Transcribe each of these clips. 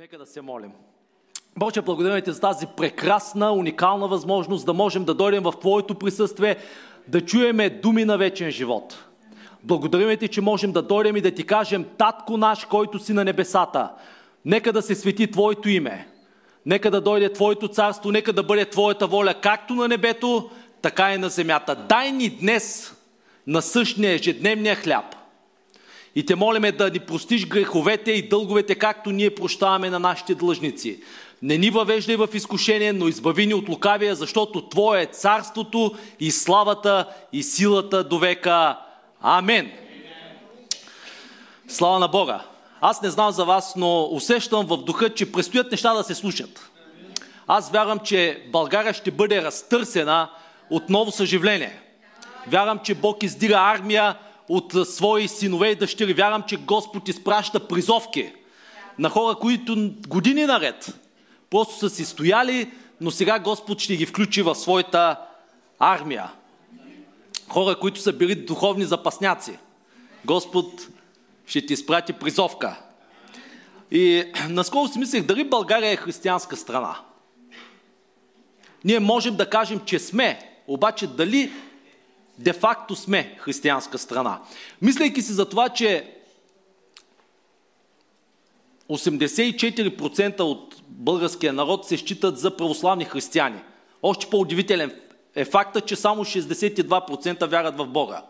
Нека да се молим. Боже, благодаря ти за тази прекрасна, уникална възможност да можем да дойдем в Твоето присъствие, да чуеме думи на вечен живот. Благодарим ти, че можем да дойдем и да ти кажем, Татко наш, който си на небесата, нека да се свети Твоето име. Нека да дойде Твоето царство, нека да бъде Твоята воля, както на небето, така и на земята. Дай ни днес на същия ежедневния хляб. И те молиме да ни простиш греховете и дълговете, както ние прощаваме на нашите длъжници. Не ни въвеждай в изкушение, но избави ни от лукавия, защото Твое е царството и славата и силата до века. Амен. Слава на Бога. Аз не знам за вас, но усещам в духа, че предстоят неща да се случат. Аз вярвам, че България ще бъде разтърсена от ново съживление. Вярвам, че Бог издига армия от свои синове и дъщери. Вярвам, че Господ изпраща призовки на хора, които години наред просто са си стояли, но сега Господ ще ги включи в своята армия. Хора, които са били духовни запасняци. Господ ще ти изпрати призовка. И наскоро си мислех, дали България е християнска страна. Ние можем да кажем, че сме, обаче дали де-факто сме християнска страна. Мислейки си за това, че 84% от българския народ се считат за православни християни. Още по-удивителен е факта, че само 62% вярат в Бога.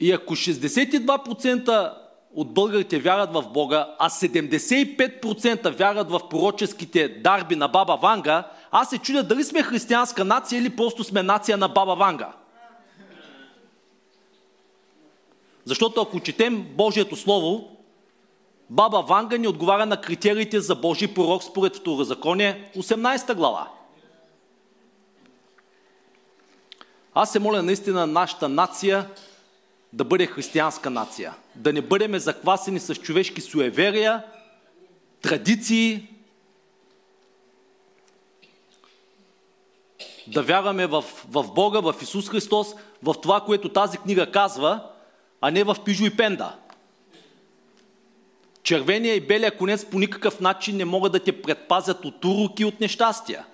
И ако 62% от българите вярат в Бога, а 75% вярат в пророческите дарби на Баба Ванга, аз се чудя дали сме християнска нация или просто сме нация на Баба Ванга. Защото ако четем Божието Слово, Баба Ванга ни отговаря на критериите за Божий пророк според Второзаконие, 18 глава. Аз се моля наистина нашата нация да бъде християнска нация. Да не бъдем заквасени с човешки суеверия, традиции, да вярваме в, в Бога, в Исус Христос, в това, което тази книга казва, а не в пижо и пенда. Червения и белия конец по никакъв начин не могат да те предпазят от уроки от нещастия.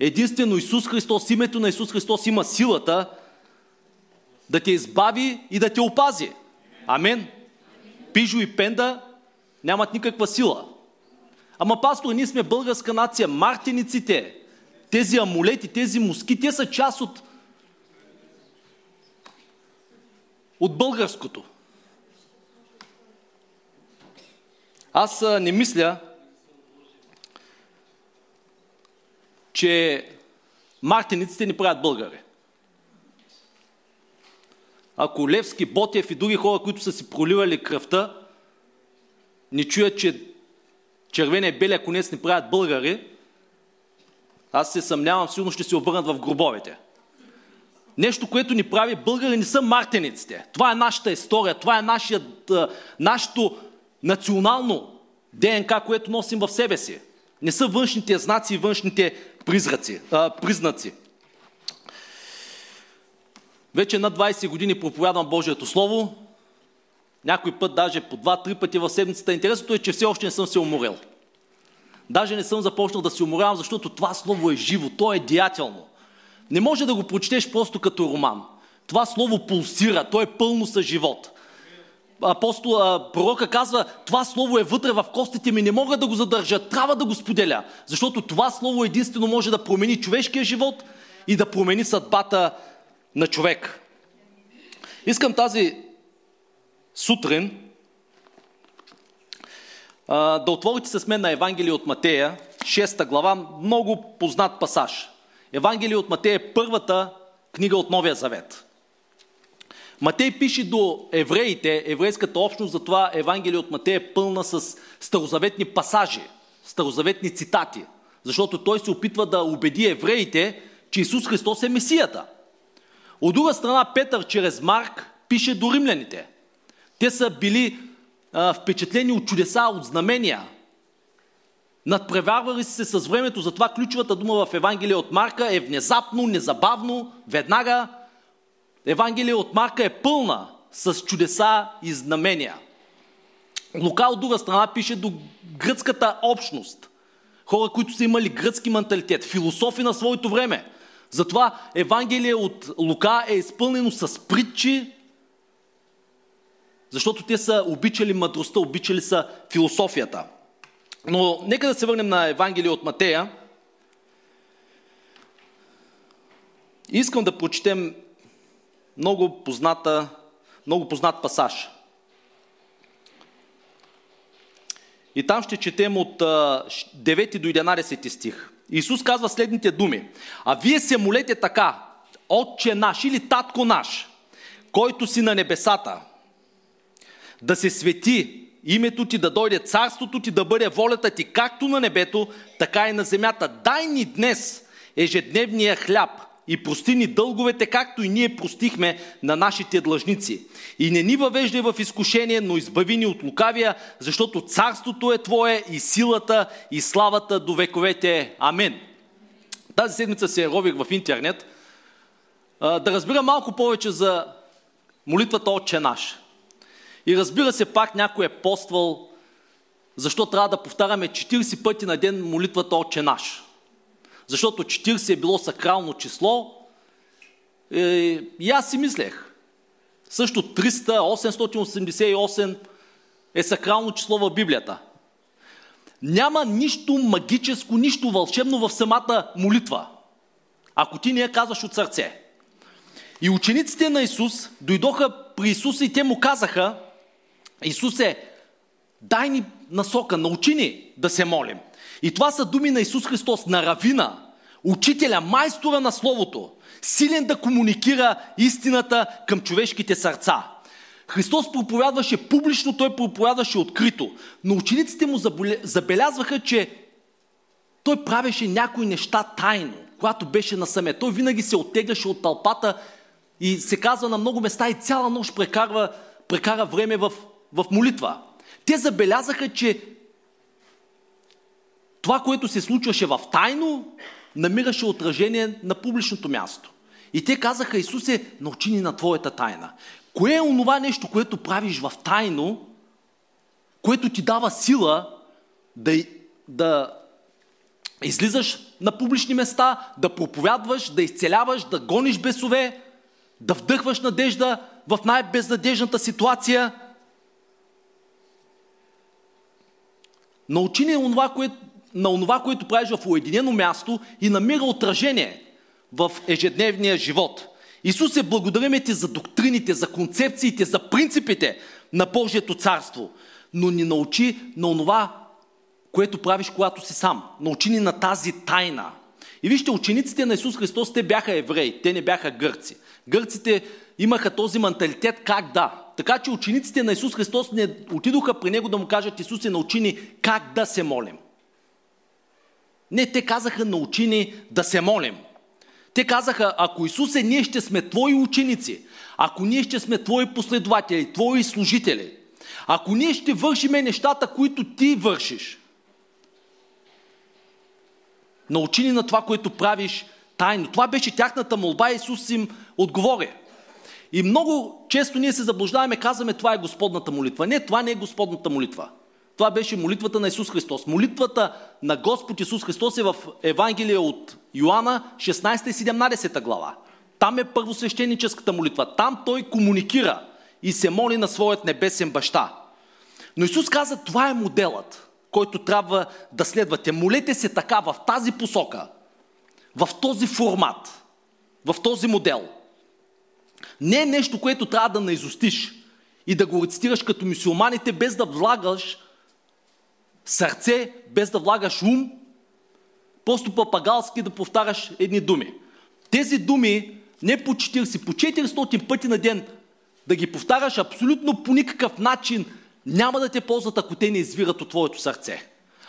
Единствено Исус Христос, името на Исус Христос има силата да те избави и да те опази. Амен. Пижо и пенда нямат никаква сила. Ама пастор, ние сме българска нация. Мартиниците, тези амулети, тези муски, те са част от, от българското. Аз не мисля, че мартиниците ни правят българи. Ако Левски, Ботев и други хора, които са си проливали кръвта, не чуят, че червения и белия конец ни правят българи, аз се съмнявам, сигурно ще се обърнат в гробовете. Нещо, което ни прави българи, не са мартениците. Това е нашата история, това е нашият, нашето национално ДНК, което носим в себе си. Не са външните знаци и външните призраци, а, признаци. Вече на 20 години проповядвам Божието Слово. Някой път даже по два-три пъти в седмицата. Интересното е, че все още не съм се уморил. Даже не съм започнал да се уморявам, защото това слово е живо, то е деятелно. Не може да го прочетеш просто като роман. Това слово пулсира, то е пълно с живот. Апостол, пророка казва, това слово е вътре в костите ми, не мога да го задържа, трябва да го споделя. Защото това слово единствено може да промени човешкия живот и да промени съдбата на човек. Искам тази сутрин да отворите с мен на Евангелие от Матея, 6 глава, много познат пасаж. Евангелие от Матея е първата книга от Новия Завет. Матей пише до евреите, еврейската общност, затова Евангелие от Матея е пълна с старозаветни пасажи, старозаветни цитати. Защото той се опитва да убеди евреите, че Исус Христос е Месията. От друга страна, Петър чрез Марк пише до римляните. Те са били а, впечатлени от чудеса, от знамения. Надпреварвали се с времето, затова ключовата дума в Евангелие от Марка е внезапно, незабавно, веднага. Евангелие от Марка е пълна с чудеса и знамения. Лука от друга страна пише до гръцката общност. Хора, които са имали гръцки менталитет, философи на своето време. Затова Евангелие от Лука е изпълнено с притчи, защото те са обичали мъдростта, обичали са философията. Но нека да се върнем на Евангелие от Матея. Искам да прочетем много позната, много познат пасаж. И там ще четем от 9 до 11 стих. Исус казва следните думи. А вие се молете така, Отче наш или Татко наш, който си на небесата, да се свети името ти, да дойде царството ти, да бъде волята ти както на небето, така и на земята. Дай ни днес ежедневния хляб и прости ни дълговете, както и ние простихме на нашите длъжници. И не ни въвеждай в изкушение, но избави ни от лукавия, защото царството е Твое и силата и славата до вековете. Амин. Тази седмица се рових в интернет да разбира малко повече за молитвата Отче наш. И разбира се, пак някой е поствал, защо трябва да повтаряме 40 пъти на ден молитвата Отче наш. Защото 40 е било сакрално число. Е, и аз си мислех. Също 300, 888 е сакрално число в Библията. Няма нищо магическо, нищо вълшебно в самата молитва. Ако ти не я казваш от сърце. И учениците на Исус дойдоха при Исус и те му казаха, Исусе, дай ни насока, научи ни да се молим. И това са думи на Исус Христос, на равина, учителя, майстора на Словото, силен да комуникира истината към човешките сърца. Христос проповядваше публично, той проповядваше открито, но учениците му забелязваха, че той правеше някои неща тайно, когато беше насаме. Той винаги се оттегляше от тълпата и се казва на много места и цяла нощ прекарва, прекара време в, в молитва. Те забелязаха, че това, което се случваше в тайно, намираше отражение на публичното място. И те казаха, Исусе, научи ни на Твоята тайна. Кое е онова нещо, което правиш в тайно, което ти дава сила да, да излизаш на публични места, да проповядваш, да изцеляваш, да гониш бесове, да вдъхваш надежда в най-безнадежната ситуация. Научи ни онова, което, на онова, което правиш в уединено място и намира отражение в ежедневния живот. Исус е благодариме ти за доктрините, за концепциите, за принципите на Божието царство, но ни научи на онова, което правиш, когато си сам. Научи ни на тази тайна. И вижте, учениците на Исус Христос, те бяха евреи, те не бяха гърци. Гърците имаха този менталитет как да. Така че учениците на Исус Христос не отидоха при Него да му кажат Исусе, научи ни как да се молим. Не, те казаха научи ни да се молим. Те казаха, ако Исусе, ние ще сме Твои ученици, ако ние ще сме Твои последователи, Твои служители, ако ние ще вършиме нещата, които Ти вършиш, научи ни на това, което правиш тайно. Това беше тяхната молба Исус им отговори. И много често ние се заблуждаваме, казваме, това е Господната молитва. Не, това не е Господната молитва. Това беше молитвата на Исус Христос. Молитвата на Господ Исус Христос е в Евангелие от Йоанна 16 и 17 глава. Там е първосвещеническата молитва. Там той комуникира и се моли на своят небесен баща. Но Исус каза, това е моделът, който трябва да следвате. Молете се така, в тази посока, в този формат, в този модел. Не е нещо, което трябва да наизостиш и да го рецитираш като мусулманите, без да влагаш сърце, без да влагаш ум, просто папагалски да повтаряш едни думи. Тези думи не по 40, по 400 пъти на ден да ги повтаряш абсолютно по никакъв начин няма да те ползват, ако те не извират от твоето сърце.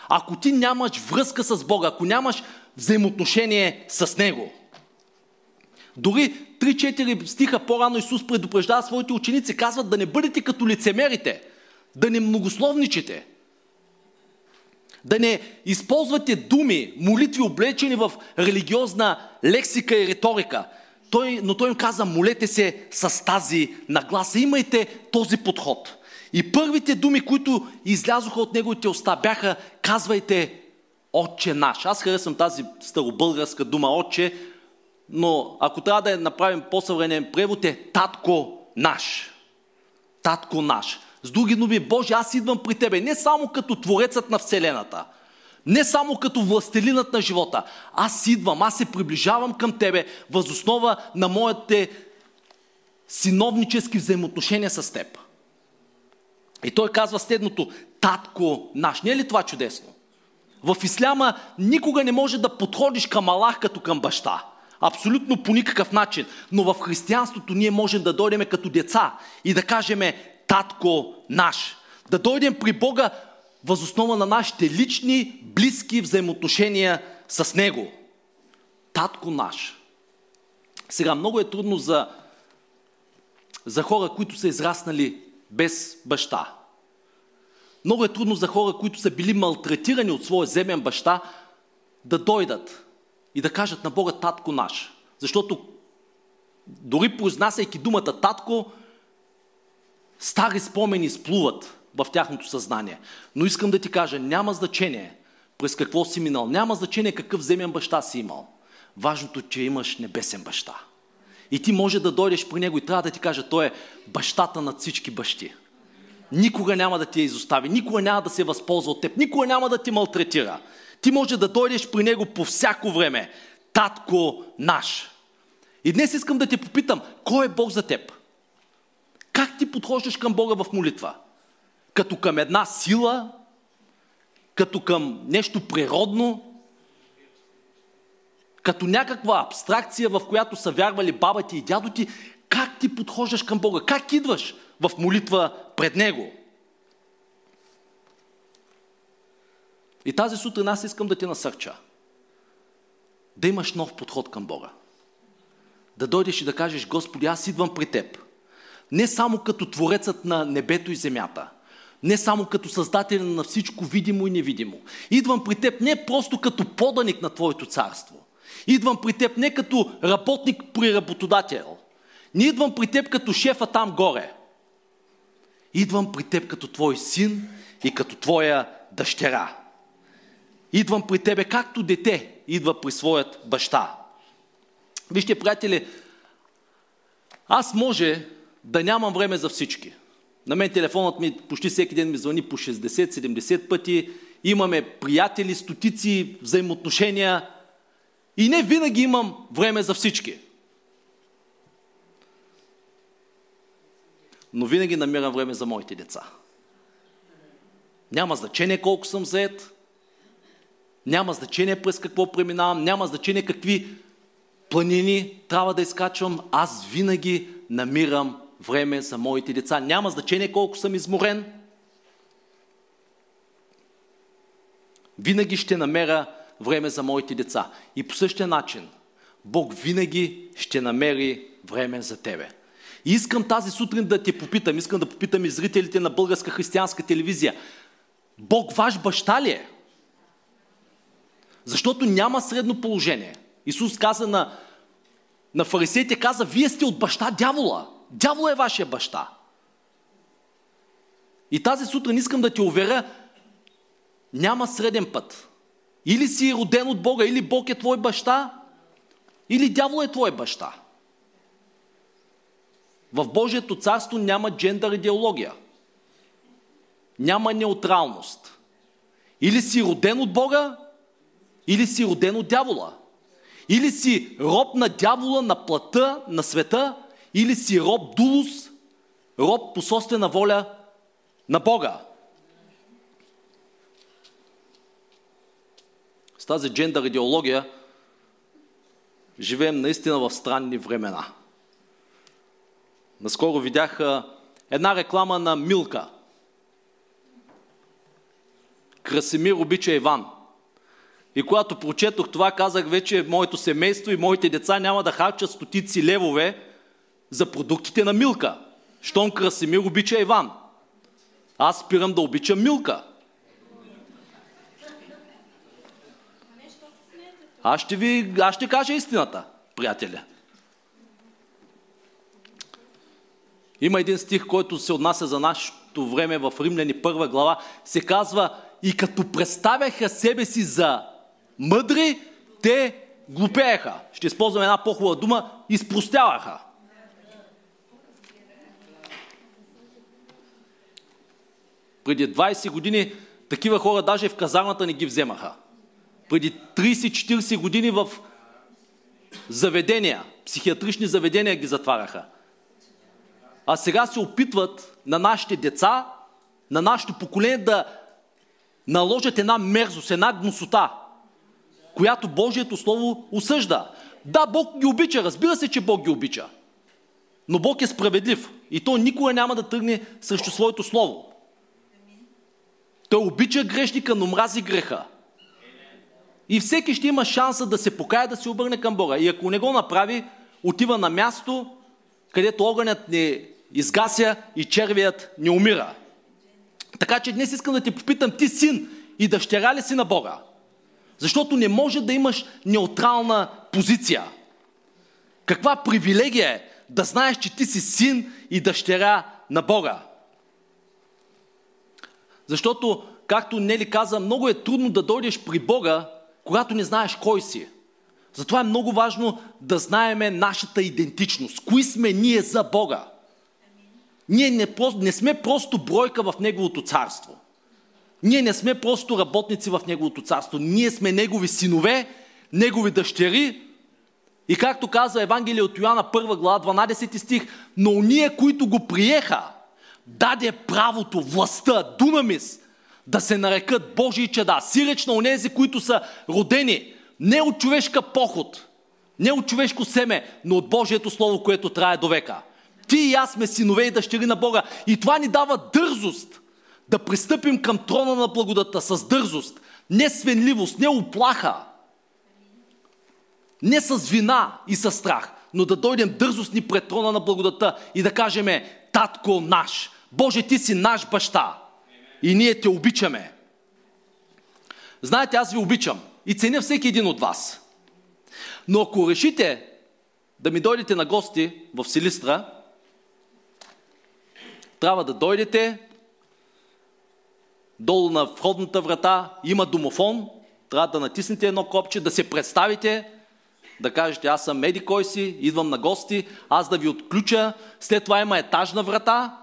Ако ти нямаш връзка с Бога, ако нямаш взаимоотношение с Него. Дори 3-4 стиха по-рано Исус предупреждава своите ученици, казват да не бъдете като лицемерите, да не многословничите, да не използвате думи, молитви, облечени в религиозна лексика и риторика. Той, но той им каза, молете се с тази нагласа, имайте този подход. И първите думи, които излязоха от неговите уста, бяха казвайте Отче наш. Аз харесвам тази старобългарска дума Отче, но ако трябва да я направим по-съвременен превод е Татко наш. Татко наш. С други думи, Боже, аз идвам при Тебе не само като Творецът на Вселената, не само като властелинът на живота. Аз идвам, аз се приближавам към Тебе възоснова на моите синовнически взаимоотношения с Теб. И той казва следното, татко наш. Не е ли това чудесно? В исляма никога не може да подходиш към Аллах като към баща. Абсолютно по никакъв начин. Но в християнството ние можем да дойдем като деца и да кажем татко наш. Да дойдем при Бога възоснова на нашите лични, близки взаимоотношения с Него. Татко наш. Сега, много е трудно за, за хора, които са израснали без баща. Много е трудно за хора, които са били малтретирани от своя земен баща, да дойдат и да кажат на Бога татко наш. Защото дори произнасяйки думата татко, стари спомени сплуват в тяхното съзнание. Но искам да ти кажа, няма значение през какво си минал, няма значение какъв земен баща си имал. Важното, че имаш небесен баща. И ти може да дойдеш при него и трябва да ти кажа, той е бащата над всички бащи. Никога няма да ти я изостави, никога няма да се възползва от теб, никога няма да ти малтретира. Ти може да дойдеш при него по всяко време. Татко наш. И днес искам да те попитам, кой е Бог за теб? Как ти подхождаш към Бога в молитва? Като към една сила? Като към нещо природно? Като някаква абстракция, в която са вярвали баба ти и дядо ти? Как ти подхождаш към Бога? Как идваш в молитва пред Него? И тази сутрин аз искам да ти насърча. Да имаш нов подход към Бога. Да дойдеш и да кажеш, Господи, аз идвам при Теб. Не само като Творецът на небето и земята. Не само като Създател на всичко видимо и невидимо. Идвам при Теб не просто като поданик на Твоето царство. Идвам при Теб не като работник при работодател. Не идвам при Теб като шефа там горе. Идвам при Теб като Твой син и като Твоя дъщеря. Идвам при Тебе както дете идва при своят баща. Вижте, приятели, аз може да нямам време за всички. На мен телефонът ми почти всеки ден ми звъни по 60-70 пъти. Имаме приятели, стотици взаимоотношения. И не винаги имам време за всички. Но винаги намирам време за моите деца. Няма значение колко съм заед, няма значение през какво преминавам, няма значение какви планини трябва да изкачвам. Аз винаги намирам време за моите деца. Няма значение колко съм изморен. Винаги ще намеря време за моите деца. И по същия начин, Бог винаги ще намери време за тебе. И искам тази сутрин да те попитам, искам да попитам и зрителите на българска християнска телевизия. Бог ваш баща ли е? Защото няма средно положение. Исус каза на, на фарисеите, каза, вие сте от баща дявола. Дявол е вашия баща. И тази сутрин искам да ти уверя, няма среден път. Или си роден от Бога, или Бог е твой баща, или дявол е твой баща. В Божието царство няма джендър идеология. Няма неутралност. Или си роден от Бога, или си роден от дявола. Или си роб на дявола, на плата, на света, или си роб дулус, роб по собствена воля на Бога. С тази джендър идеология живеем наистина в странни времена. Наскоро видях една реклама на Милка. Красимир обича Иван. И когато прочетох това, казах вече, моето семейство и моите деца няма да харчат стотици левове за продуктите на Милка. Щом Красимир обича Иван. Аз спирам да обичам Милка. Аз ще ви, аз ще кажа истината, приятеля. Има един стих, който се отнася за наш, нашето време в Римляни първа глава се казва и като представяха себе си за мъдри, те глупееха. Ще използвам една по-хубава дума, изпростяваха. Преди 20 години такива хора даже в казармата не ги вземаха. Преди 30-40 години в заведения, психиатрични заведения ги затваряха. А сега се опитват на нашите деца, на нашето поколение да наложат една мерзост, една гносота, която Божието Слово осъжда. Да, Бог ги обича, разбира се, че Бог ги обича. Но Бог е справедлив и Той никога няма да тръгне срещу своето Слово. Той обича грешника, но мрази греха. И всеки ще има шанса да се покая, да се обърне към Бога. И ако не го направи, отива на място, където огънят не изгася и червият не умира. Така че днес искам да те попитам, ти син и дъщеря ли си на Бога? Защото не може да имаш неутрална позиция. Каква привилегия е да знаеш, че ти си син и дъщеря на Бога? Защото, както Нели каза, много е трудно да дойдеш при Бога, когато не знаеш кой си. Затова е много важно да знаеме нашата идентичност. Кои сме ние за Бога? Ние не, не сме просто бройка в Неговото царство. Ние не сме просто работници в Неговото царство. Ние сме Негови синове, Негови дъщери. И както казва Евангелие от Йоанна 1 глава 12 стих, но уния, които го приеха, даде правото, властта, дунамис, да се нарекат Божии чеда, сиреч на онези, които са родени не от човешка поход, не от човешко семе, но от Божието Слово, което трае до века. Ти и аз сме синове и дъщери на Бога. И това ни дава дързост да пристъпим към трона на благодата с дързост. Не свенливост, не оплаха. Не с вина и с страх, но да дойдем дързостни пред трона на благодата и да кажем, татко наш, Боже, ти си наш баща и ние те обичаме. Знаете, аз ви обичам и ценя всеки един от вас. Но ако решите да ми дойдете на гости в Силистра, трябва да дойдете долу на входната врата, има домофон, трябва да натиснете едно копче, да се представите, да кажете аз съм меди кой си, идвам на гости, аз да ви отключа, след това има етажна врата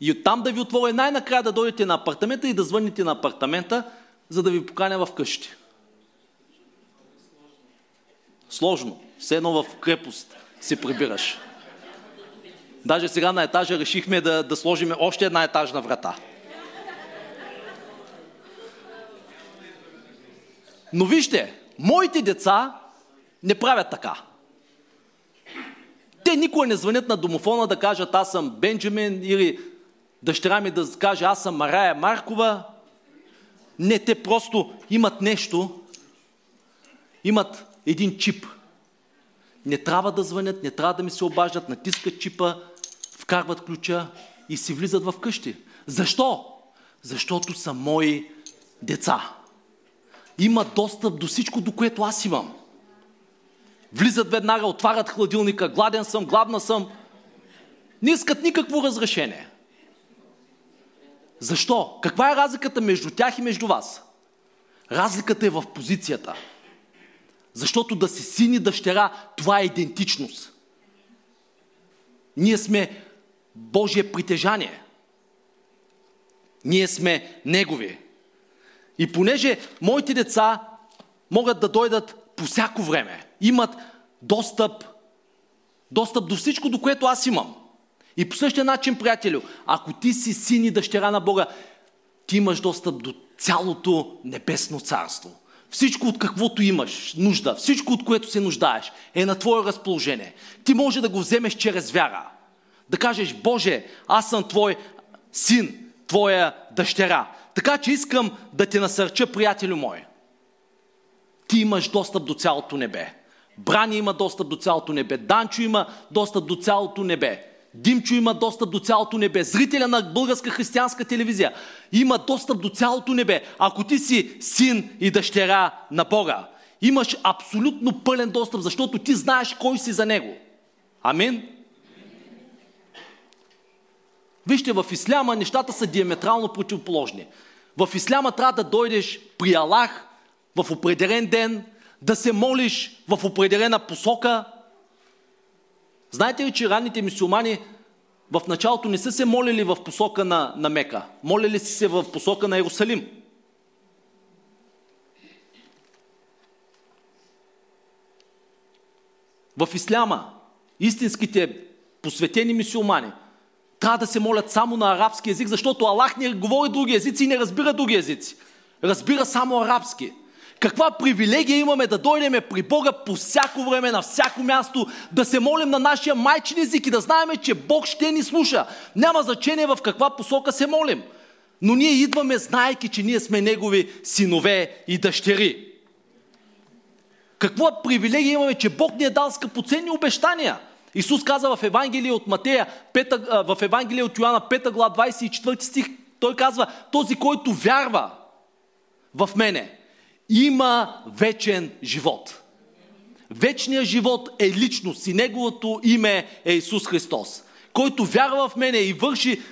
и оттам да ви отворя най-накрая да дойдете на апартамента и да звъните на апартамента, за да ви поканя в къщи. Сложно. Все едно в крепост се прибираш. Даже сега на етажа решихме да, да сложим още една етажна врата. Но вижте, моите деца не правят така. Те никога не звънят на домофона да кажат аз съм Бенджамин или дъщеря ми да каже аз съм Марая Маркова. Не, те просто имат нещо, имат един чип. Не трябва да звънят, не трябва да ми се обаждат, натискат чипа, вкарват ключа и си влизат в къщи. Защо? Защото са мои деца. Има достъп до всичко, до което аз имам. Влизат веднага, отварят хладилника, гладен съм, гладна съм. Не искат никакво разрешение. Защо? Каква е разликата между тях и между вас? Разликата е в позицията. Защото да си син и дъщеря, това е идентичност. Ние сме Божие притежание. Ние сме Негови. И понеже моите деца могат да дойдат по всяко време, имат достъп, достъп до всичко, до което аз имам. И по същия начин, приятелю, ако ти си син и дъщеря на Бога, ти имаш достъп до цялото небесно царство. Всичко от каквото имаш нужда, всичко от което се нуждаеш, е на твое разположение. Ти може да го вземеш чрез вяра. Да кажеш, Боже, аз съм твой син, твоя дъщеря. Така че искам да те насърча, приятелю мой. Ти имаш достъп до цялото небе. Брани има достъп до цялото небе. Данчо има достъп до цялото небе. Димчо има достъп до цялото небе. Зрителя на българска християнска телевизия има достъп до цялото небе. Ако ти си син и дъщеря на Бога, имаш абсолютно пълен достъп, защото ти знаеш кой си за него. Амин? Вижте, в исляма нещата са диаметрално противоположни. В исляма трябва да дойдеш при Аллах в определен ден, да се молиш в определена посока. Знаете ли, че ранните мусулмани в началото не са се молили в посока на, на Мека, молили си се в посока на Иерусалим. В исляма истинските посветени мисиомани трябва да се молят само на арабски язик, защото Аллах не говори други езици и не разбира други езици. Разбира само арабски. Каква привилегия имаме да дойдем при Бога по всяко време, на всяко място, да се молим на нашия майчин език и да знаем, че Бог ще ни слуша. Няма значение в каква посока се молим. Но ние идваме, знаеки, че ние сме Негови синове и дъщери. Каква привилегия имаме, че Бог ни е дал скъпоценни обещания. Исус каза в Евангелие от Матея, 5, в Евангелие от Йоанна 5 глава 24 стих, той казва, този, който вярва в мене, има вечен живот. Вечният живот е личност и неговото име е Исус Христос. Който вярва в мене и върши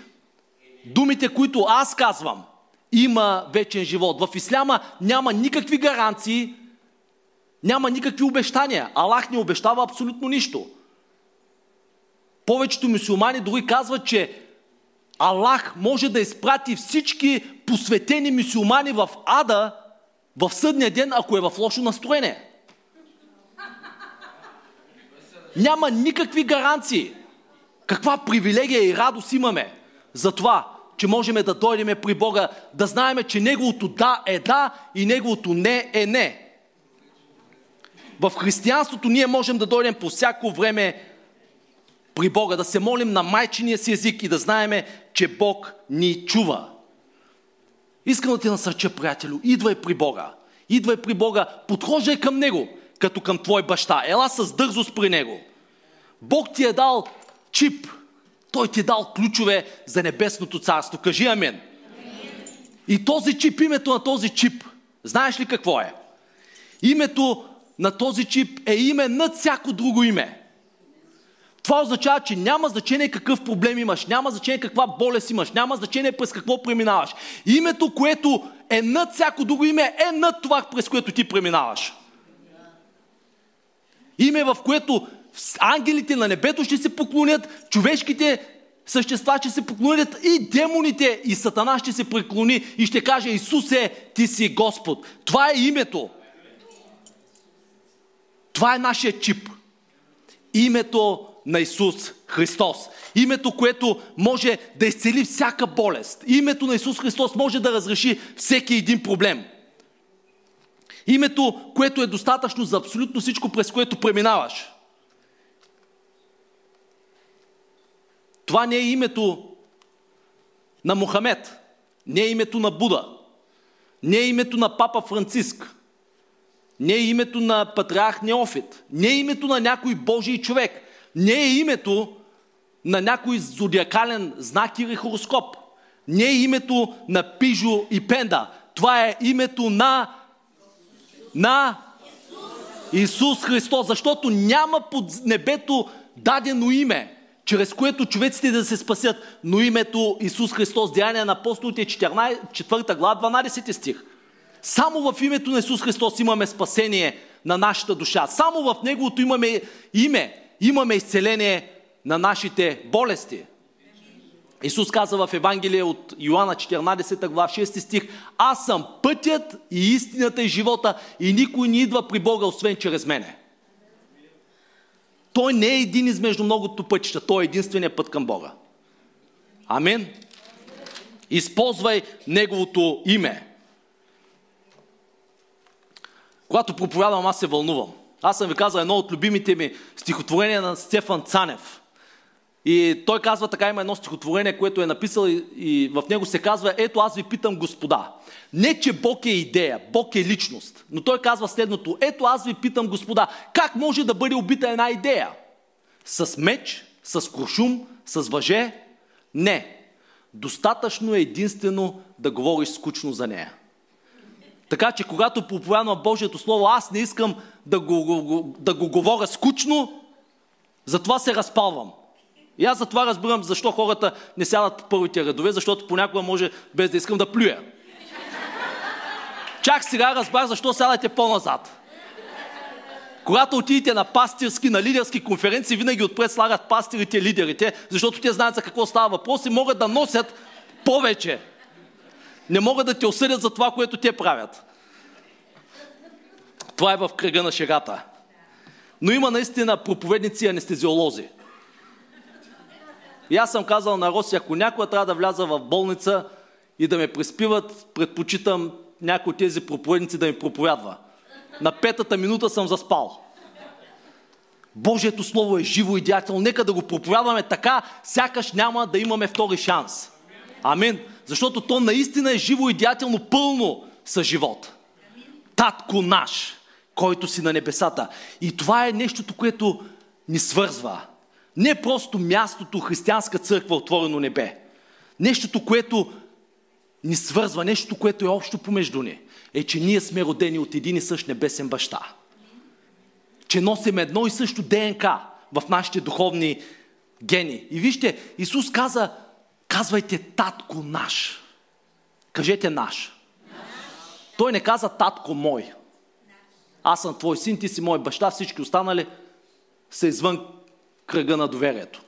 думите, които аз казвам, има вечен живот. В Исляма няма никакви гаранции, няма никакви обещания. Аллах не обещава абсолютно нищо. Повечето мусулмани дори казват, че Аллах може да изпрати всички посветени мусулмани в ада в съдния ден, ако е в лошо настроение. Няма никакви гаранции. Каква привилегия и радост имаме за това, че можем да дойдем при Бога, да знаем, че Неговото да е да и Неговото не е не. В християнството ние можем да дойдем по всяко време при Бога, да се молим на майчиния си език и да знаеме, че Бог ни чува. Искам да ти насърча, приятелю, идвай при Бога. Идвай при Бога, подхождай към Него, като към твой баща. Ела с дързост при Него. Бог ти е дал чип. Той ти е дал ключове за небесното царство. Кажи амен. И този чип, името на този чип, знаеш ли какво е? Името на този чип е име над всяко друго име. Това означава, че няма значение какъв проблем имаш, няма значение каква болест имаш, няма значение през какво преминаваш. Името, което е над всяко друго име, е над това, през което ти преминаваш. Име, в което ангелите на небето ще се поклонят, човешките същества ще се поклонят и демоните и сатана ще се преклони и ще каже Исусе, ти си Господ. Това е името. Това е нашия чип. Името на Исус Христос. Името, което може да изцели всяка болест. Името на Исус Христос може да разреши всеки един проблем. Името, което е достатъчно за абсолютно всичко, през което преминаваш. Това не е името на Мохамед, не е името на Буда, не е името на Папа Франциск, не е името на Патриарх Неофит, не е името на някой Божий човек – не е името на някой зодиакален знак или хороскоп. Не е името на Пижо и Пенда. Това е името на, на Исус Христос, защото няма под небето дадено име, чрез което човеците да се спасят, но името Исус Христос, Деяния на апостолите, 4 глава, 12 стих. Само в името на Исус Христос имаме спасение на нашата душа. Само в Неговото имаме име, имаме изцеление на нашите болести. Исус каза в Евангелие от Йоанна 14 глава 6 стих Аз съм пътят и истината и живота и никой не идва при Бога, освен чрез мене. Той не е един измежду многото пътища, той е единствения път към Бога. Амин. Използвай Неговото име. Когато проповядвам, аз се вълнувам. Аз съм ви казал едно от любимите ми стихотворения на Стефан Цанев. И той казва така, има едно стихотворение, което е написал и, и в него се казва, ето аз ви питам господа. Не, че Бог е идея, Бог е личност. Но той казва следното, ето аз ви питам господа, как може да бъде убита една идея? С меч, с куршум, с въже? Не. Достатъчно е единствено да говориш скучно за нея. Така че когато проповядвам Божието Слово, аз не искам да го, го, да го говоря скучно, затова се разпалвам. И аз затова разбирам защо хората не сядат в първите редове, защото понякога може без да искам да плюя. Чак сега разбрах защо сядате по-назад. Когато отидете на пастирски, на лидерски конференции, винаги отпред слагат пастирите, лидерите, защото те знаят за какво става въпрос и могат да носят повече. Не могат да те осъдят за това, което те правят. Това е в кръга на шегата. Но има наистина проповедници и анестезиолози. И аз съм казал на Роси, ако някой трябва да вляза в болница и да ме преспиват, предпочитам някой от тези проповедници да ми проповядва. На петата минута съм заспал. Божието Слово е живо и деятелно. Нека да го проповядваме така, сякаш няма да имаме втори шанс. Амин. Защото то наистина е живо и деятелно, пълно със живот. Татко наш, който си на небесата. И това е нещото, което ни свързва. Не просто мястото християнска църква, отворено небе. Нещото, което ни свързва, нещото, което е общо помежду ни, е, че ние сме родени от един и същ небесен баща. Че носим едно и също ДНК в нашите духовни гени. И вижте, Исус каза, казвайте татко наш. Кажете наш. Той не каза татко мой. Аз съм твой син, ти си мой баща, всички останали са извън кръга на доверието.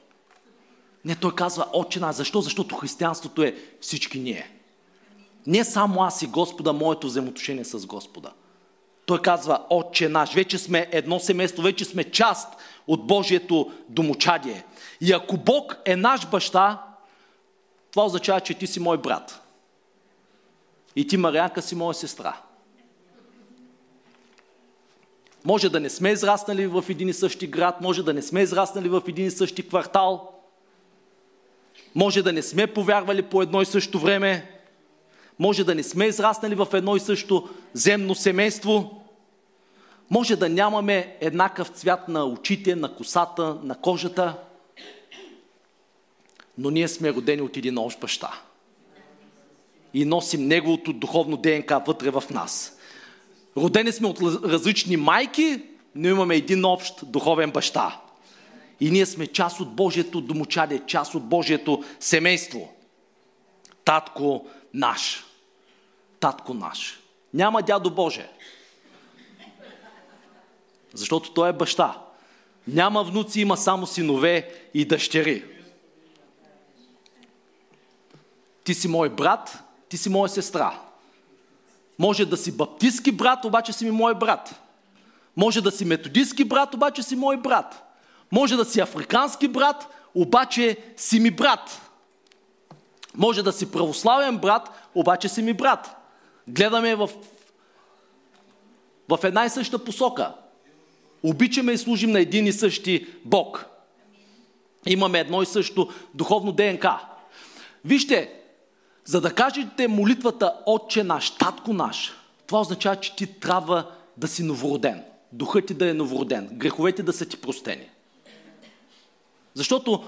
Не, той казва Отче наш. Защо? Защото християнството е всички ние. Не само аз и Господа, моето взаимоотношение с Господа. Той казва Отче наш. Вече сме едно семейство, вече сме част от Божието домочадие. И ако Бог е наш баща, това означава, че ти си мой брат. И ти, Марианка, си моя сестра. Може да не сме израснали в един и същи град, може да не сме израснали в един и същи квартал, може да не сме повярвали по едно и също време, може да не сме израснали в едно и също земно семейство, може да нямаме еднакъв цвят на очите, на косата, на кожата, но ние сме родени от един общ баща. И носим неговото духовно ДНК вътре в нас. Родени сме от различни майки, но имаме един общ духовен баща. И ние сме част от Божието домочадие, част от Божието семейство. Татко наш. Татко наш. Няма дядо Боже. Защото той е баща. Няма внуци, има само синове и дъщери. Ти си мой брат, ти си моя сестра. Може да си баптистски брат, обаче си ми мой брат. Може да си методистски брат, обаче си мой брат. Може да си африкански брат, обаче си ми брат. Може да си православен брат, обаче си ми брат. Гледаме в, в една и съща посока. Обичаме и служим на един и същи Бог. Имаме едно и също духовно ДНК. Вижте, за да кажете молитвата Отче наш, Татко наш, това означава, че ти трябва да си новороден. Духът ти да е новороден. Греховете да са ти простени. Защото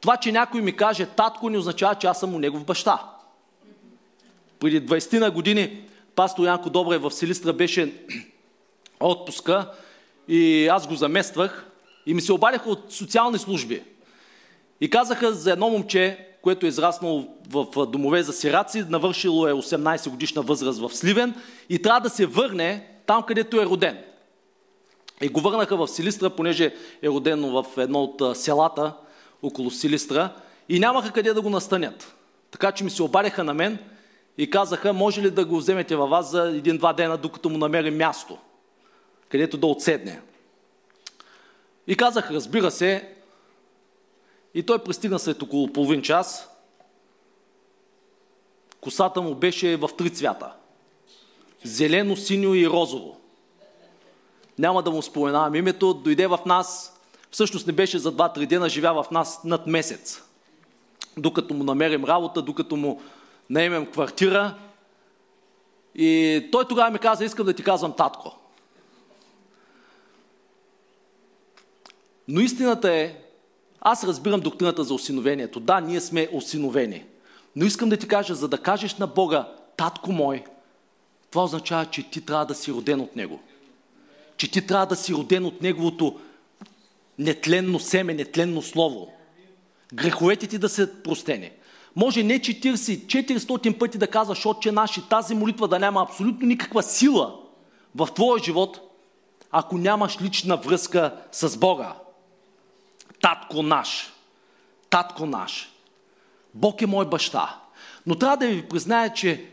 това, че някой ми каже татко, не означава, че аз съм у негов баща. Преди 20 на години пастор Янко Добре в Силистра беше отпуска и аз го замествах и ми се обадяха от социални служби. И казаха за едно момче, което е израснало в домове за сираци, навършило е 18 годишна възраст в Сливен и трябва да се върне там, където е роден. И го върнаха в Силистра, понеже е родено в едно от селата около Силистра и нямаха къде да го настанят. Така че ми се обадяха на мен и казаха, може ли да го вземете във вас за един-два дена, докато му намерим място, където да отседне. И казах, разбира се, и той пристигна след около половин час. Косата му беше в три цвята. Зелено, синьо и розово. Няма да му споменавам името. Дойде в нас, всъщност не беше за 2-3 дена, живя в нас над месец. Докато му намерим работа, докато му наемем квартира. И той тогава ми каза, искам да ти казвам татко. Но истината е, аз разбирам доктрината за осиновението. Да, ние сме осиновени. Но искам да ти кажа, за да кажеш на Бога, татко мой, това означава, че ти трябва да си роден от Него. Че ти трябва да си роден от Неговото нетленно семе, нетленно слово. Греховете ти да са простени. Може не 40, 400 пъти да казваш Отче наш и тази молитва да няма абсолютно никаква сила в твоя живот, ако нямаш лична връзка с Бога. Татко наш. Татко наш. Бог е мой баща. Но трябва да ви призная, че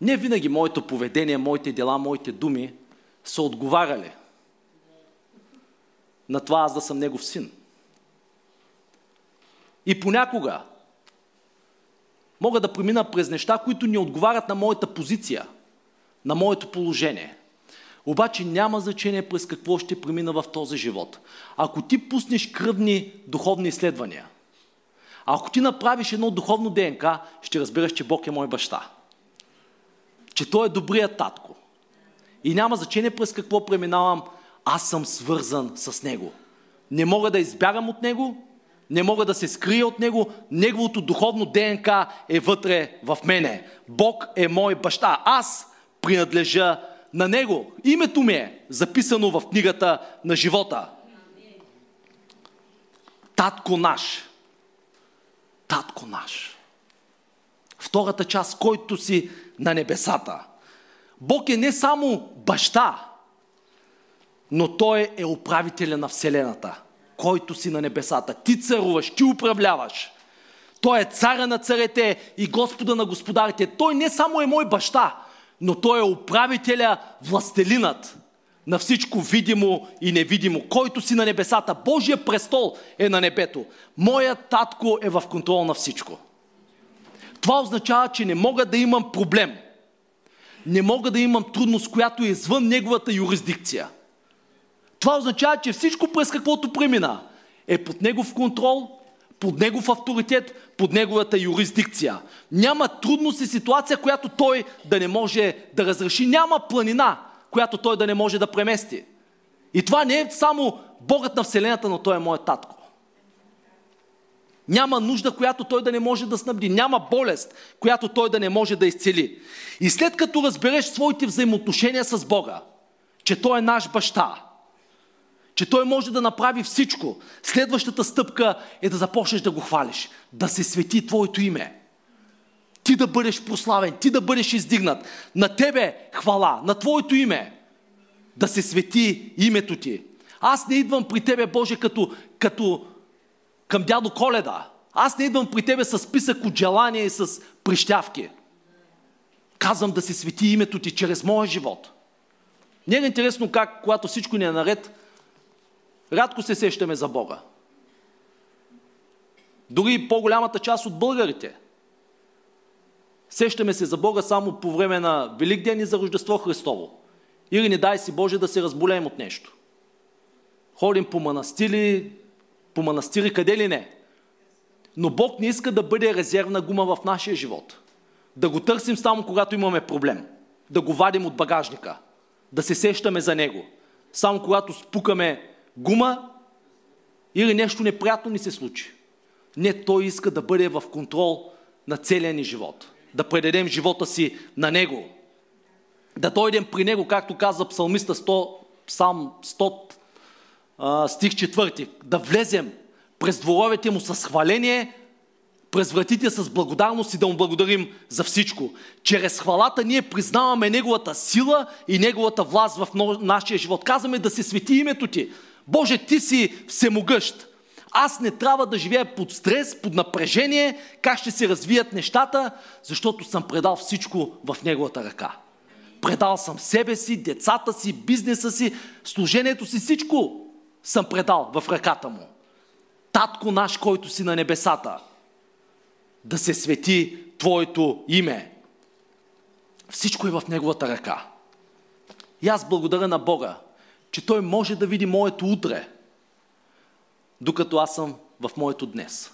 не винаги моето поведение, моите дела, моите думи са отговаряли на това аз да съм Негов син. И понякога мога да премина през неща, които не отговарят на моята позиция, на моето положение. Обаче няма значение през какво ще премина в този живот. Ако ти пуснеш кръвни духовни изследвания, ако ти направиш едно духовно ДНК, ще разбереш, че Бог е мой баща. Че Той е добрият татко. И няма значение през какво преминавам, аз съм свързан с Него. Не мога да избягам от Него, не мога да се скрия от Него, Неговото духовно ДНК е вътре в мене. Бог е мой баща. Аз принадлежа на Него. Името ми е записано в книгата на живота. Татко наш. Татко наш. Втората част, който си на небесата. Бог е не само баща, но Той е управителя на Вселената, който си на небесата. Ти царуваш, ти управляваш. Той е царя на царете и Господа на господарите. Той не само е мой баща, но Той е управителя, властелинът на всичко видимо и невидимо, който си на небесата. Божия престол е на небето. Моят татко е в контрол на всичко. Това означава, че не мога да имам проблем. Не мога да имам трудност, която е извън неговата юрисдикция. Това означава, че всичко през каквото премина е под негов контрол, под негов авторитет, под неговата юрисдикция. Няма трудност и ситуация, която той да не може да разреши. Няма планина, която той да не може да премести. И това не е само Богът на Вселената, но той е моят татко. Няма нужда, която той да не може да снабди. Няма болест, която той да не може да изцели. И след като разбереш своите взаимоотношения с Бога, че той е наш баща, че той може да направи всичко, следващата стъпка е да започнеш да го хвалиш, да се свети твоето име. Ти да бъдеш прославен, ти да бъдеш издигнат. На тебе хвала, на твоето име. Да се свети името ти. Аз не идвам при тебе, Боже, като, като към дядо Коледа. Аз не идвам при тебе с списък от желания и с прищявки. Казвам да се свети името ти чрез моя живот. Не е интересно как, когато всичко ни е наред, рядко се сещаме за Бога. Дори по-голямата част от българите. Сещаме се за Бога само по време на Великден и за Рождество Христово. Или не дай си Боже да се разболеем от нещо. Ходим по манастили, по манастири, къде ли не. Но Бог не иска да бъде резервна гума в нашия живот. Да го търсим само когато имаме проблем. Да го вадим от багажника. Да се сещаме за него. Само когато спукаме гума или нещо неприятно ни се случи. Не, Той иска да бъде в контрол на целия ни живот. Да предадем живота си на Него. Да дойдем при Него, както каза псалмиста 100, псалм 100, стих 4. Да влезем през дворовете му с хваление, през вратите с благодарност и да му благодарим за всичко. Чрез хвалата ние признаваме Неговата сила и Неговата власт в нашия живот. Казваме да се свети името Ти. Боже, Ти си всемогъщ. Аз не трябва да живея под стрес, под напрежение, как ще се развият нещата, защото съм предал всичко в Неговата ръка. Предал съм себе си, децата си, бизнеса си, служението си, всичко съм предал в ръката му. Татко наш, който си на небесата, да се свети Твоето име. Всичко е в Неговата ръка. И аз благодаря на Бога, че Той може да види моето утре, докато аз съм в моето днес.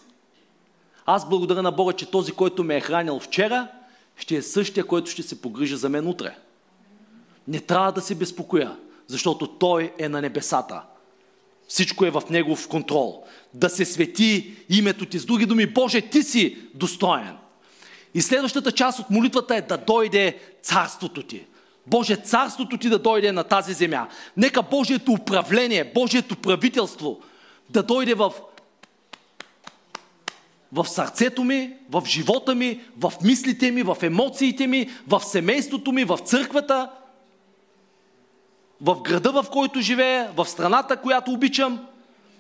Аз благодаря на Бога, че този, който ме е хранил вчера, ще е същия, който ще се погрижа за мен утре. Не трябва да се безпокоя, защото Той е на небесата. Всичко е в Негов контрол. Да се свети името ти. С други думи, Боже, ти си достоен. И следващата част от молитвата е да дойде царството ти. Боже, царството ти да дойде на тази земя. Нека Божието управление, Божието правителство да дойде в в сърцето ми, в живота ми, в мислите ми, в емоциите ми, в семейството ми, в църквата, в града, в който живея, в страната, която обичам.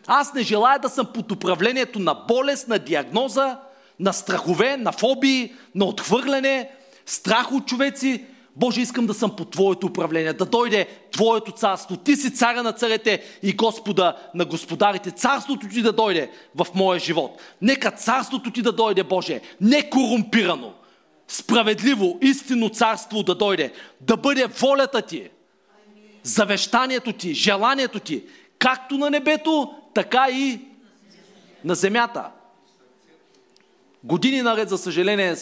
Аз не желая да съм под управлението на болест, на диагноза, на страхове, на фобии, на отхвърляне, страх от човеци. Боже, искам да съм по Твоето управление, да дойде Твоето царство. Ти си царя на царете и Господа на господарите. Царството Ти да дойде в моя живот. Нека царството Ти да дойде, Боже, не корумпирано, справедливо, истинно царство да дойде, да бъде волята Ти, завещанието Ти, желанието Ти, както на небето, така и на земята. Години наред, за съжаление,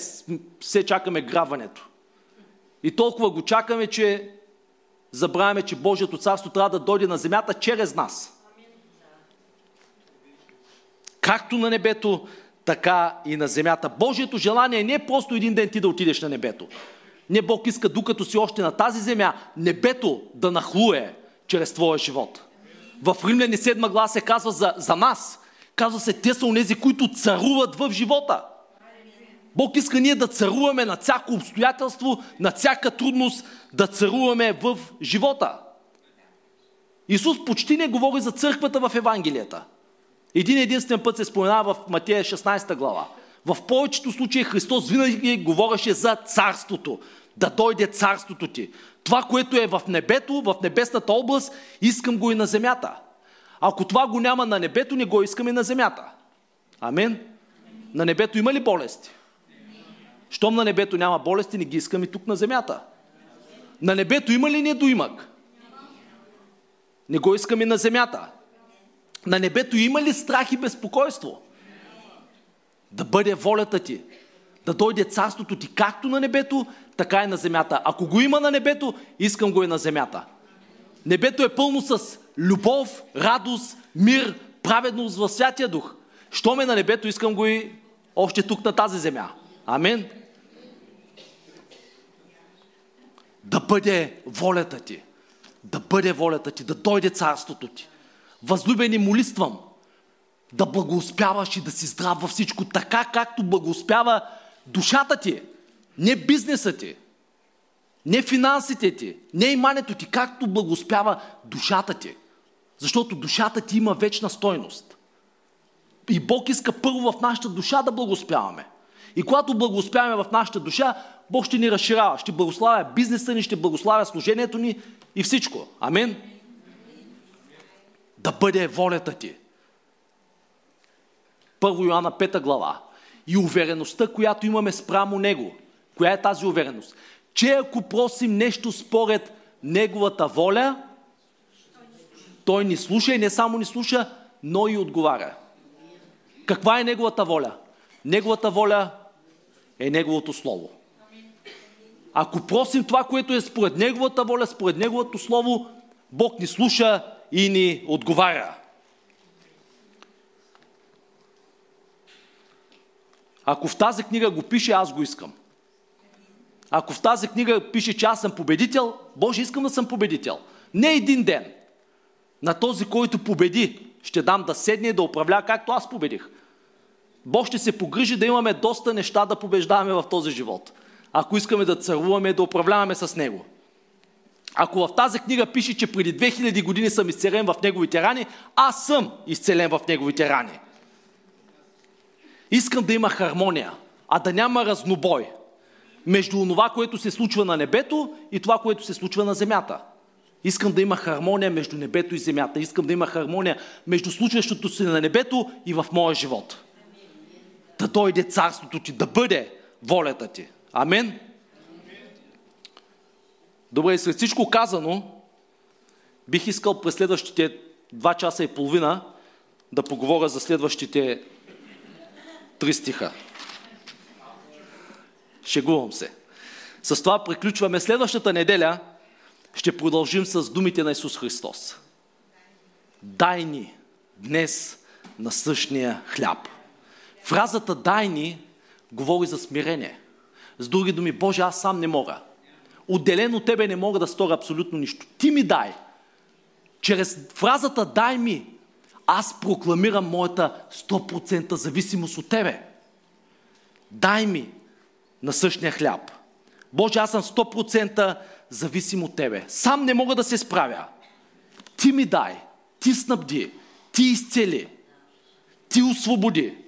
все чакаме грабването. И толкова го чакаме, че забравяме, че Божието царство трябва да дойде на земята чрез нас. Както на небето, така и на земята. Божието желание не е просто един ден ти да отидеш на небето. Не Бог иска, докато си още на тази земя, небето да нахлуе чрез твоя живот. В Римляни 7 глава се казва за, за нас. Казва се, те са онези, които царуват в живота. Бог иска ние да царуваме на всяко обстоятелство, на всяка трудност, да царуваме в живота. Исус почти не говори за църквата в Евангелията. Един единствен път се споменава в Матея 16 глава. В повечето случаи Христос винаги говореше за царството. Да дойде царството ти. Това, което е в небето, в небесната област, искам го и на земята. Ако това го няма на небето, не го искаме на земята. Амин. На небето има ли болести? Щом на небето няма болести, не ги искаме тук на земята. На небето има ли недоимък? Не го искаме на земята. На небето има ли страх и безпокойство? Да бъде волята ти. Да дойде царството ти както на небето, така и на земята. Ако го има на небето, искам го и на земята. Небето е пълно с любов, радост, мир, праведност в Святия Дух. Що ме на небето, искам го и още тук на тази земя. Амин. да бъде волята ти. Да бъде волята ти, да дойде царството ти. Възлюбени, молиствам да благоуспяваш и да си здрав във всичко, така както благоуспява душата ти, не бизнеса ти, не финансите ти, не имането ти, както благоуспява душата ти. Защото душата ти има вечна стойност. И Бог иска първо в нашата душа да благоуспяваме. И когато благоуспяваме в нашата душа, Бог ще ни разширява, ще благославя бизнеса ни, ще благославя служението ни и всичко. Амин. Да бъде волята ти. Първо Йоанна 5 глава. И увереността, която имаме спрямо Него. Коя е тази увереност? Че ако просим нещо според Неговата воля, Той ни слуша и не само ни слуша, но и отговаря. Каква е Неговата воля? Неговата воля е Неговото Слово. Ако просим това, което е според Неговата воля, според Неговото Слово, Бог ни слуша и ни отговаря. Ако в тази книга го пише, аз го искам. Ако в тази книга пише, че аз съм победител, Боже, искам да съм победител. Не един ден. На този, който победи, ще дам да седне и да управлява, както аз победих. Бог ще се погрижи да имаме доста неща да побеждаваме в този живот ако искаме да царуваме, да управляваме с Него. Ако в тази книга пише, че преди 2000 години съм изцелен в Неговите рани, аз съм изцелен в Неговите рани. Искам да има хармония, а да няма разнобой между това, което се случва на небето и това, което се случва на земята. Искам да има хармония между небето и земята. Искам да има хармония между случващото се на небето и в моя живот. Да дойде царството ти, да бъде волята ти. Амен. Добре, след всичко казано, бих искал през следващите два часа и половина да поговоря за следващите три стиха. Шегувам се. С това приключваме. Следващата неделя ще продължим с думите на Исус Христос. Дай ни днес на същия хляб. Фразата дай ни говори за смирение. С други думи, Боже, аз сам не мога. Отделено от Тебе не мога да сторя абсолютно нищо. Ти ми дай. Чрез фразата дай ми, аз прокламирам моята 100% зависимост от Тебе. дай ми на същия хляб. Боже, аз съм 100% зависим от Тебе. Сам не мога да се справя. Ти ми дай, Ти снабди, Ти изцели, Ти освободи.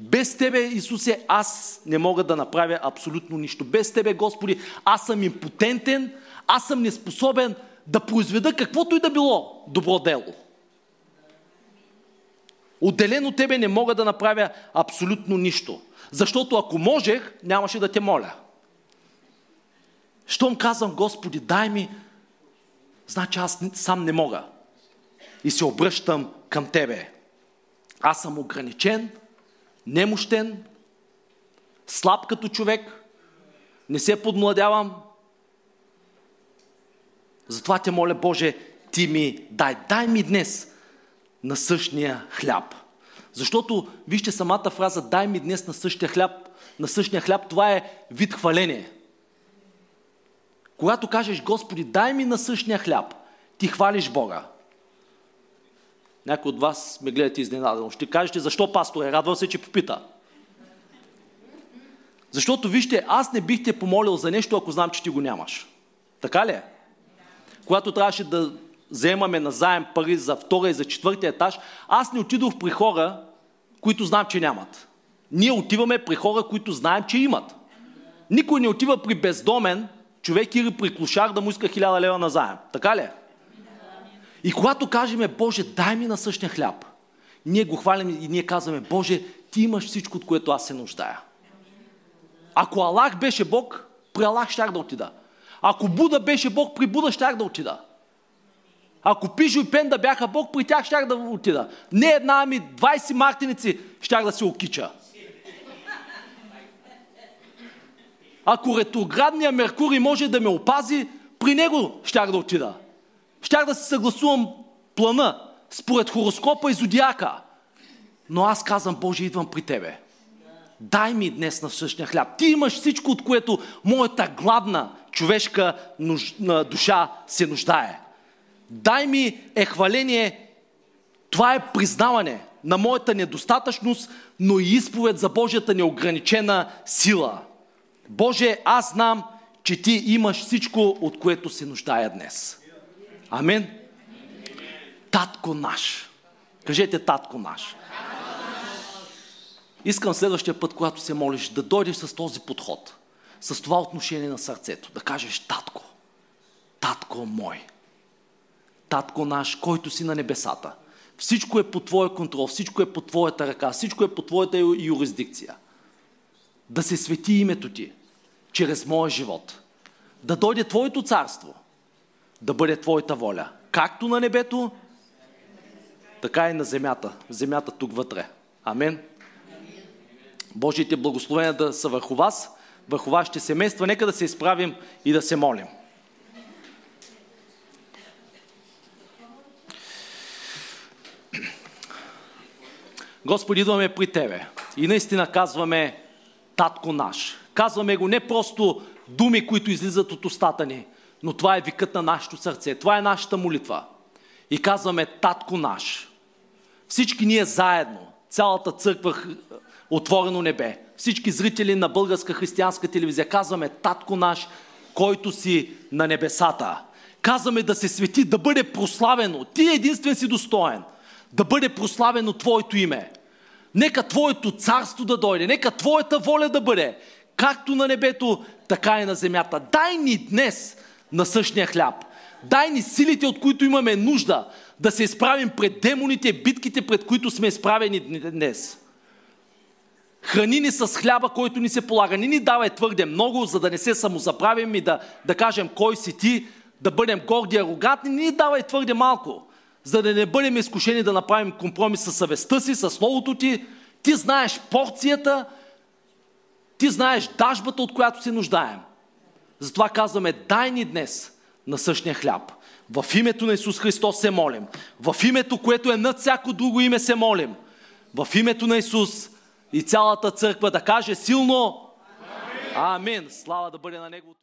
Без Тебе, Исусе, аз не мога да направя абсолютно нищо. Без Тебе, Господи, аз съм импотентен, аз съм неспособен да произведа каквото и да било добро дело. Отделен от Тебе не мога да направя абсолютно нищо. Защото ако можех, нямаше да те моля. Щом казвам, Господи, дай ми, значи аз сам не мога. И се обръщам към Тебе. Аз съм ограничен, немощен, слаб като човек, не се подмладявам. Затова те моля, Боже, Ти ми дай. Дай ми днес на същия хляб. Защото, вижте самата фраза, дай ми днес на същия хляб, на същия хляб, това е вид хваление. Когато кажеш, Господи, дай ми на същия хляб, ти хвалиш Бога. Някой от вас ме гледате изненадано. Ще кажете, защо пасторе? Радвам се, че попита. Защото, вижте, аз не бих те помолил за нещо, ако знам, че ти го нямаш. Така ли е? Когато трябваше да вземаме на заем пари за втора и за четвъртия етаж, аз не отидох при хора, които знам, че нямат. Ние отиваме при хора, които знаем, че имат. Никой не отива при бездомен човек или при клошар да му иска хиляда лева на заем. Така ли е? И когато кажеме, Боже, дай ми на същия хляб, ние го хвалим и ние казваме, Боже, ти имаш всичко, от което аз се нуждая. Ако Аллах беше Бог, при Аллах щях да отида. Ако Буда беше Бог, при Буда щях да отида. Ако Пижо и Пенда бяха Бог, при тях щях да отида. Не една, ами 20 мартиници щях да се окича. Ако ретроградният Меркурий може да ме опази, при него щях да отида. Щях да се съгласувам плана според хороскопа и зодиака. Но аз казвам, Боже, идвам при Тебе. Дай ми днес на същия хляб. Ти имаш всичко, от което моята гладна човешка нуж... душа се нуждае. Дай ми е хваление. Това е признаване на моята недостатъчност, но и изповед за Божията неограничена сила. Боже, аз знам, че Ти имаш всичко, от което се нуждая днес. Амин. Татко наш. Кажете татко наш. Искам следващия път, когато се молиш, да дойдеш с този подход, с това отношение на сърцето, да кажеш татко, татко мой, татко наш, който си на небесата. Всичко е по твоя контрол, всичко е по твоята ръка, всичко е по твоята юрисдикция. Да се свети името ти чрез моя живот. Да дойде твоето царство – да бъде Твоята воля. Както на небето, така и на земята. Земята тук вътре. Амин. Божиите благословения да са върху вас, върху вашите семейства. Нека да се изправим и да се молим. Господи, идваме при Тебе и наистина казваме Татко наш. Казваме го не просто думи, които излизат от устата ни, но това е викът на нашето сърце. Това е нашата молитва. И казваме Татко наш. Всички ние заедно, цялата църква Отворено небе, всички зрители на българска християнска телевизия, казваме Татко наш, който си на небесата. Казваме да се свети, да бъде прославено. Ти единствен си достоен. Да бъде прославено Твоето име. Нека Твоето царство да дойде. Нека Твоята воля да бъде. Както на небето, така и на земята. Дай ни днес на същия хляб. Дай ни силите, от които имаме нужда, да се изправим пред демоните, битките, пред които сме изправени днес. Храни ни с хляба, който ни се полага. Не ни давай твърде много, за да не се самозаправим и да, да кажем кой си ти, да бъдем горди и арогатни. Не ни давай твърде малко, за да не бъдем изкушени да направим компромис с съвестта си, с словото ти. Ти знаеш порцията, ти знаеш дажбата, от която се нуждаем. Затова казваме, дай ни днес на същия хляб. В името на Исус Христос се молим. В името, което е над всяко друго име се молим. В името на Исус и цялата църква да каже силно Амин. Слава да бъде на Неговото.